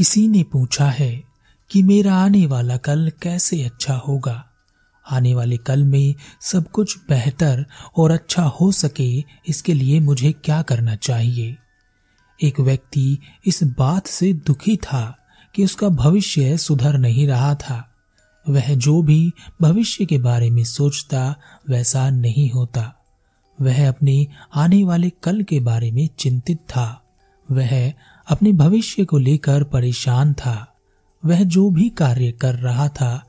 किसी ने पूछा है कि मेरा आने वाला कल कैसे अच्छा होगा? आने वाले कल में सब कुछ बेहतर और अच्छा हो सके, इसके लिए मुझे क्या करना चाहिए? एक व्यक्ति इस बात से दुखी था कि उसका भविष्य सुधर नहीं रहा था। वह जो भी भविष्य के बारे में सोचता, वैसा नहीं होता। वह अपने आने वाले कल के बारे में चिंतित था। वह अपने भविष्य को लेकर परेशान था। वह जो भी कार्य कर रहा था,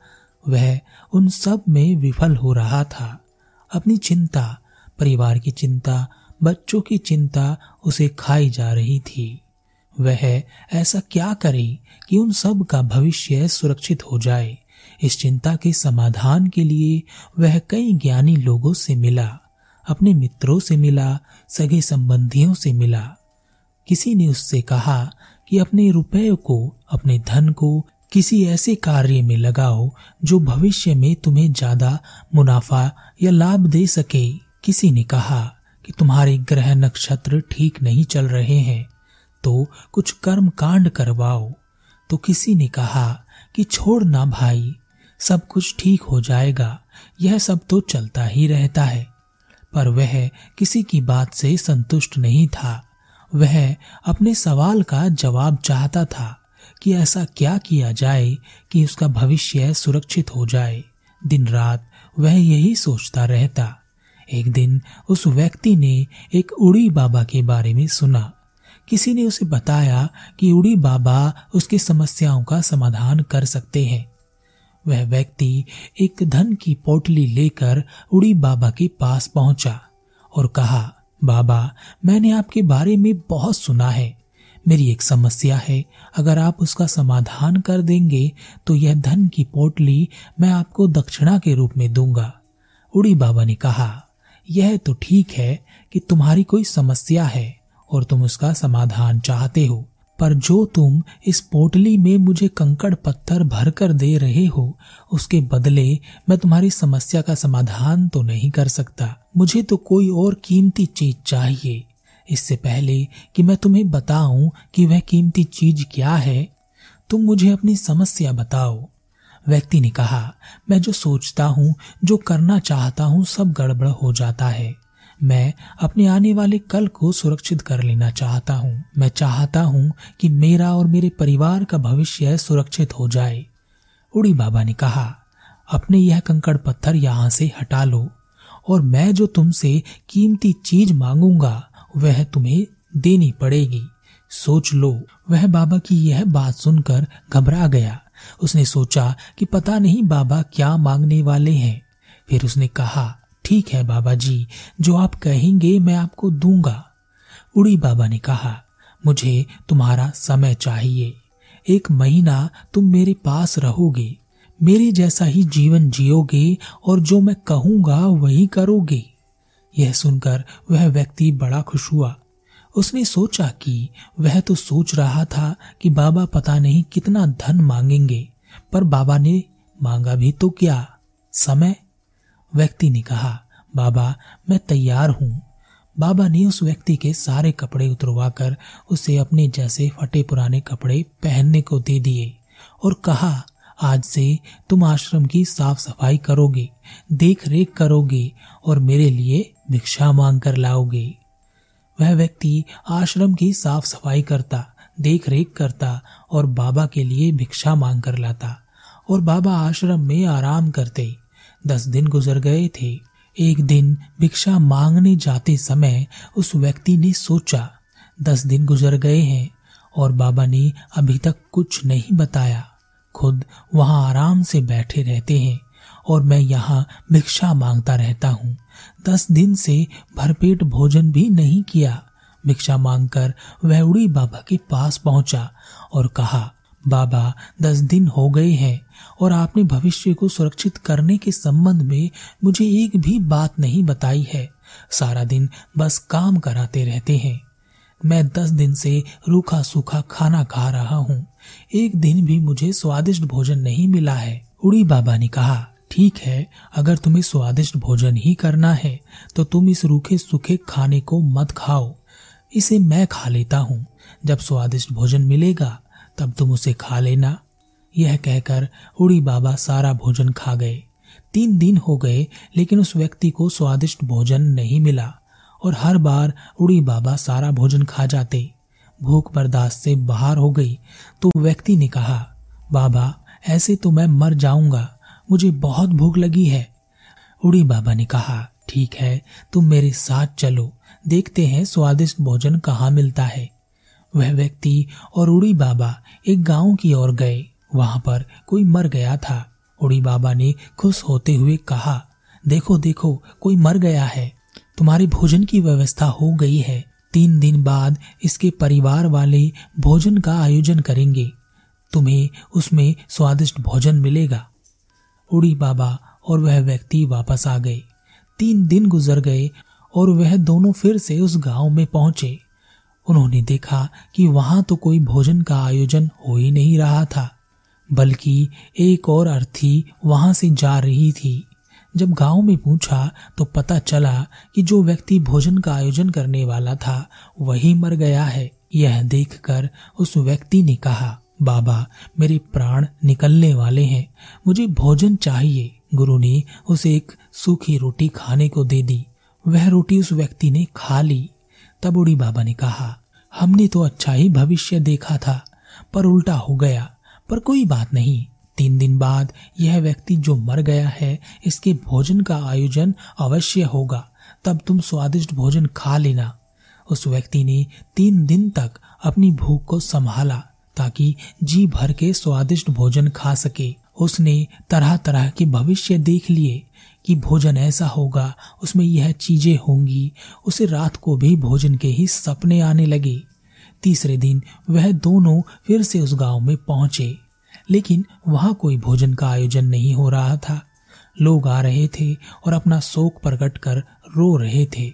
वह उन सब में विफल हो रहा था। अपनी चिंता, परिवार की चिंता, बच्चों की चिंता उसे खाई जा रही थी। वह ऐसा क्या करे कि उन सब का भविष्य सुरक्षित हो जाए? इस चिंता के समाधान के लिए वह कई ज्ञानी लोगों से मिला, अपने मित्रों से मिला, सगे संबंधियों से मिला। किसी ने उससे कहा कि अपने रुपये को, अपने धन को किसी ऐसे कार्य में लगाओ जो भविष्य में तुम्हें ज़्यादा मुनाफा या लाभ दे सके। किसी ने कहा कि तुम्हारे ग्रह नक्षत्र ठीक नहीं चल रहे हैं तो कुछ कर्म कांड करवाओ। तो किसी ने कहा कि छोड़ ना भाई, सब कुछ ठीक हो जाएगा, यह सब तो चलता ही रहता है। पर वह किसी की बात से संतुष्ट नहीं था। वह अपने सवाल का जवाब चाहता था कि ऐसा क्या किया जाए कि उसका भविष्य सुरक्षित हो जाए। दिन रात वह यही सोचता रहता। एक दिन उस व्यक्ति ने एक उड़ी बाबा के बारे में सुना। किसी ने उसे बताया कि उड़ी बाबा उसकी समस्याओं का समाधान कर सकते हैं। वह व्यक्ति एक धन की पोटली लेकर उड़ी बाबा के पास पहुँचा और कहा बाबा, मैंने आपके बारे में बहुत सुना है। मेरी एक समस्या है, अगर आप उसका समाधान कर देंगे तो यह धन की पोटली मैं आपको दक्षिणा के रूप में दूँगा। उड़ी बाबा ने कहा, यह तो ठीक है कि तुम्हारी कोई समस्या है और तुम उसका समाधान चाहते हो। पर जो तुम इस पोटली में मुझे कंकड़ पत्थर भर कर दे रहे हो, उसके बदले मैं तुम्हारी समस्या का समाधान तो नहीं कर सकता। मुझे तो कोई और कीमती चीज़ चाहिए। इससे पहले कि मैं तुम्हें बताऊँ कि वह कीमती चीज़ क्या है, तुम मुझे अपनी समस्या बताओ। व्यक्ति ने कहा, मैं जो सोचता हूँ, जो करना चाहता हूँ, सब गड़बड़ हो जाता है। मैं अपने आने वाले कल को सुरक्षित कर लेना चाहता हूँ। मैं चाहता हूँ कि मेरा और मेरे परिवार का भविष्य सुरक्षित हो जाए। उड़ी बाबा ने कहा, अपने यह कंकड़ पत्थर यहाँ से हटा लो, और मैं जो तुमसे कीमती चीज़ मांगूँगा, वह तुम्हें देनी पड़ेगी। सोच लो। वह बाबा की यह बात सुनकर घबरा गया। उसने सोचा कि पता नहीं बाबा क्या मांगने वाले हैं। फिर उसने कहा ठीक है बाबा जी, जो आप कहेंगे मैं आपको दूँगा। उड़ी बाबा ने कहा, मुझे तुम्हारा समय चाहिए। एक महीना तुम मेरे पास रहोगे, मेरे जैसा ही जीवन जियोगे और जो मैं कहूँगा वही करोगे। यह सुनकर वह व्यक्ति बड़ा खुश हुआ। उसने सोचा कि वह तो सोच रहा था कि बाबा पता नहीं कितना धन मांगेंगे, पर बाबा ने मांगा भी तो क्या। समय व्यक्ति ने कहा, बाबा, मैं तैयार हूँ। बाबा ने उस व्यक्ति के सारे कपड़े उतरवाकर उसे अपने जैसे फटे पुराने कपड़े पहनने को दे दिए और कहा, आज से तुम आश्रम की साफ़ सफ़ाई करोगे देख रेख करोगे और मेरे लिए भिक्षा मांग कर लाओगे। वह व्यक्ति आश्रम की साफ़ सफ़ाई करता देख रेख करता और बाबा के लिए भिक्षा मांग कर लाता और बाबा आश्रम में आराम करते। दस दिन गुजर गए थे। एक दिन भिक्षा मांगने जाते समय उस व्यक्ति ने सोचा, दस दिन गुजर गए हैं और बाबा ने अभी तक कुछ नहीं बताया। खुद वहाँ आराम से बैठे रहते हैं और मैं यहाँ भिक्षा माँगता रहता हूँ। दस दिन से भरपेट भोजन भी नहीं किया। भिक्षा मांगकर वह उड़ी बाबा के पास पहुँचा और कहा बाबा, दस दिन हो गए हैं और आपने भविष्य को सुरक्षित करने के संबंध में मुझे एक भी बात नहीं बताई है। सारा दिन बस काम कराते रहते हैं। मैं दस दिन से रूखा सूखा खाना खा रहा हूँ। एक दिन भी मुझे स्वादिष्ट भोजन नहीं मिला है। उड़ी बाबा ने कहा, ठीक है, अगर तुम्हें स्वादिष्ट भोजन ही करना है तो तुम इस रूखे सूखे खाने को मत खाओ। इसे मैं खा लेता हूँ। जब स्वादिष्ट भोजन मिलेगा तब तुम उसे खा लेना। यह कहकर उड़ी बाबा सारा भोजन खा गए। तीन दिन हो गए, लेकिन उस व्यक्ति को स्वादिष्ट भोजन नहीं मिला, और हर बार उड़ी बाबा सारा भोजन खा जाते। भूख बर्दाश्त से बाहर हो गई तो व्यक्ति ने कहा, बाबा, ऐसे तो मैं मर जाऊँगा, मुझे बहुत भूख लगी है। उड़ी बाबा ने कहा, ठीक है, तुम मेरे साथ चलो, देखते हैं स्वादिष्ट भोजन कहाँ मिलता है। वह व्यक्ति और उड़ी बाबा एक गाँव की ओर गए। वहाँ पर कोई मर गया था। उड़ी बाबा ने खुश होते हुए कहा, देखो देखो, कोई मर गया है। तुम्हारे भोजन की व्यवस्था हो गई है। तीन दिन बाद इसके परिवार वाले भोजन का आयोजन करेंगे। तुम्हें उसमें स्वादिष्ट भोजन मिलेगा। उड़ी बाबा और वह व्यक्ति वापस आ गए। तीन दिन गुजर गए और वह दोनों फिर से उस गाँव में पहुँचे। उन्होंने देखा कि वहाँ तो कोई भोजन का आयोजन हो ही नहीं रहा था, बल्कि एक और अर्थी वहाँ से जा रही थी। जब गाँव में पूछा तो पता चला कि जो व्यक्ति भोजन का आयोजन करने वाला था, वही मर गया है। यह देखकर उस व्यक्ति ने कहा, बाबा, मेरे प्राण निकलने वाले हैं। मुझे भोजन चाहिए। गुरु ने उसे एक सूखी रोटी खाने को दे दी। वह रोटी उस व्यक्ति ने खा ली। तब उड़ी बाबा ने कहा, हमने तो अच्छा ही भविष्य देखा था, पर उल्टा हो गया, पर कोई बात नहीं। तीन दिन बाद यह व्यक्ति जो मर गया है, इसके भोजन का आयोजन अवश्य होगा। तब तुम स्वादिष्ट भोजन खा लेना। उस व्यक्ति ने तीन दिन तक अपनी भूख को संभाला, ताकि जी भर के स्वादिष्ट भोजन खा सके। उसने तरह तरह के भविष्य देख लिए। कि भोजन ऐसा होगा, उसमें यह चीज़ें होंगी। उसे रात को भी भोजन के ही सपने आने लगे। तीसरे दिन वह दोनों फिर से उस गाँव में पहुँचे। लेकिन वहाँ कोई भोजन का आयोजन नहीं हो रहा था। लोग आ रहे थे और अपना शोक प्रकट कर रो रहे थे।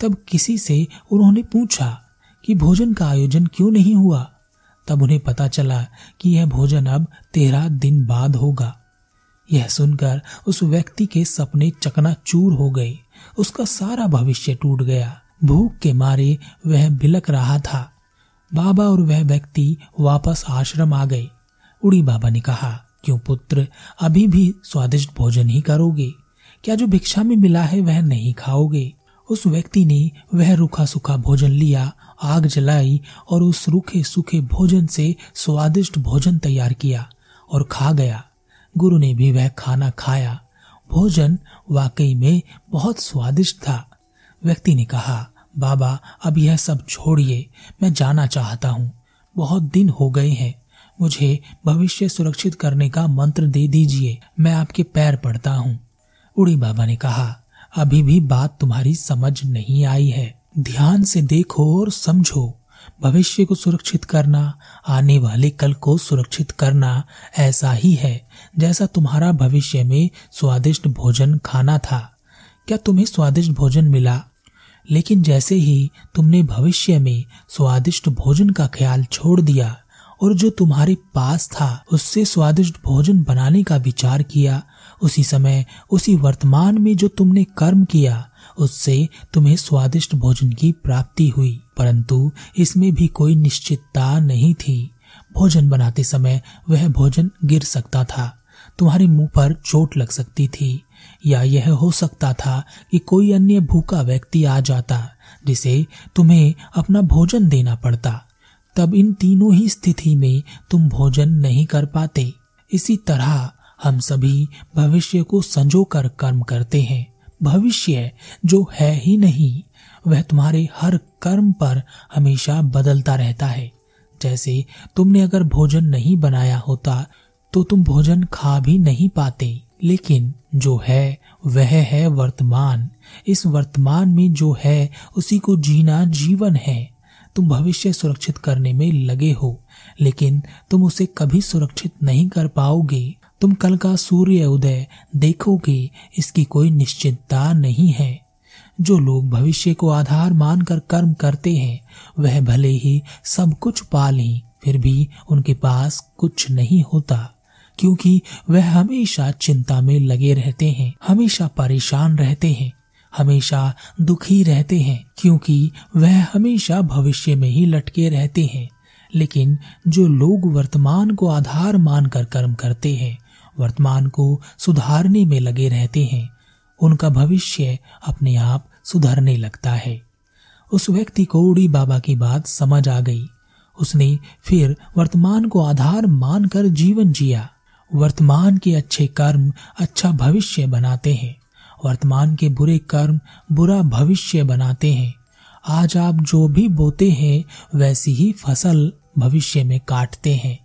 तब किसी से उन्होंने पूछा कि भोजन का आयोजन क्यों नहीं हुआ? तब उन्हें पता चला कि यह भोजन अब तेरह दिन बाद होगा। यह सुनकर उस व्यक्ति के सपने चकनाचूर हो गए। उसका सारा भविष्य टूट गया। भूख के मारे वह बिलक रहा था। बाबा और वह व्यक्ति वापस आश्रम आ गए। उड़ी बाबा ने कहा, क्यों पुत्र, अभी भी स्वादिष्ट भोजन ही करोगे? क्या जो भिक्षा में मिला है वह नहीं खाओगे? उस व्यक्ति ने वह रूखा सूखा भोजन लिया, आग जलाई और उस रूखे सूखे भोजन से स्वादिष्ट भोजन तैयार किया और खा गया। गुरु ने भी वह खाना खाया। भोजन वाकई में बहुत स्वादिष्ट था। व्यक्ति ने कहा, बाबा, अब यह सब छोड़िए, मैं जाना चाहता हूँ। बहुत दिन हो गए हैं। मुझे भविष्य सुरक्षित करने का मंत्र दे दीजिए। मैं आपके पैर पड़ता हूँ। उड़ी बाबा ने कहा, अभी भी बात तुम्हारी समझ नहीं आई है। ध्यान से देखो और समझो। भविष्य को सुरक्षित करना, आने वाले कल को सुरक्षित करना ऐसा ही है, जैसा तुम्हारा भविष्य में स्वादिष्ट भोजन खाना था। क्या तुम्हें स्वादिष्ट भोजन मिला? लेकिन जैसे ही तुमने भविष्य में स्वादिष्ट भोजन का ख्याल छोड़ दिया और जो तुम्हारे पास था, उससे स्वादिष्ट भोजन बनाने का विचार किया, उसी समय, उसी वर्तमान में जो तुमने कर्म किया, उससे तुम्हें स्वादिष्ट भोजन की प्राप्ति हुई। परंतु इसमें भी कोई निश्चितता नहीं थी। भोजन बनाते समय वह भोजन गिर सकता था। तुम्हारे मुँह पर चोट लग सकती थी, या यह हो सकता था कि कोई अन्य भूखा व्यक्ति आ जाता, जिसे तुम्हें अपना भोजन देना पड़ता। तब इन तीनों ही स्थिति में तुम भोजन नहीं कर पाते। इसी तरह हम सभी भविष्य को संजो कर कर्म करते हैं। भविष्य जो है ही नहीं वह तुम्हारे हर कर्म पर हमेशा बदलता रहता है। जैसे तुमने अगर भोजन नहीं बनाया होता तो तुम भोजन खा भी नहीं पाते। लेकिन जो है, वह है वर्तमान। इस वर्तमान में जो है, उसी को जीना जीवन है। तुम भविष्य सुरक्षित करने में लगे हो, लेकिन तुम उसे कभी सुरक्षित नहीं कर पाओगे। तुम कल का सूर्य उदय देखोगे, इसकी कोई निश्चितता नहीं है। जो लोग भविष्य को आधार मानकर कर्म करते हैं, वह भले ही सब कुछ पा लें, फिर भी उनके पास कुछ नहीं होता, क्योंकि वह हमेशा चिंता में लगे रहते हैं, हमेशा परेशान रहते हैं, हमेशा दुखी रहते हैं, क्योंकि वह हमेशा भविष्य में ही लटके रहते हैं। लेकिन जो लोग वर्तमान को आधार मानकर कर्म करते हैं, वर्तमान को सुधारने में लगे रहते हैं उनका भविष्य अपने आप सुधरने लगता है। उस व्यक्ति को उड़ी बाबा की बात समझ आ गई। उसने फिर वर्तमान को आधार मानकर जीवन जिया। वर्तमान के अच्छे कर्म अच्छा भविष्य बनाते हैं। वर्तमान के बुरे कर्म बुरा भविष्य बनाते हैं। आज आप जो भी बोते हैं, वैसी ही फ़सल भविष्य में काटते हैं।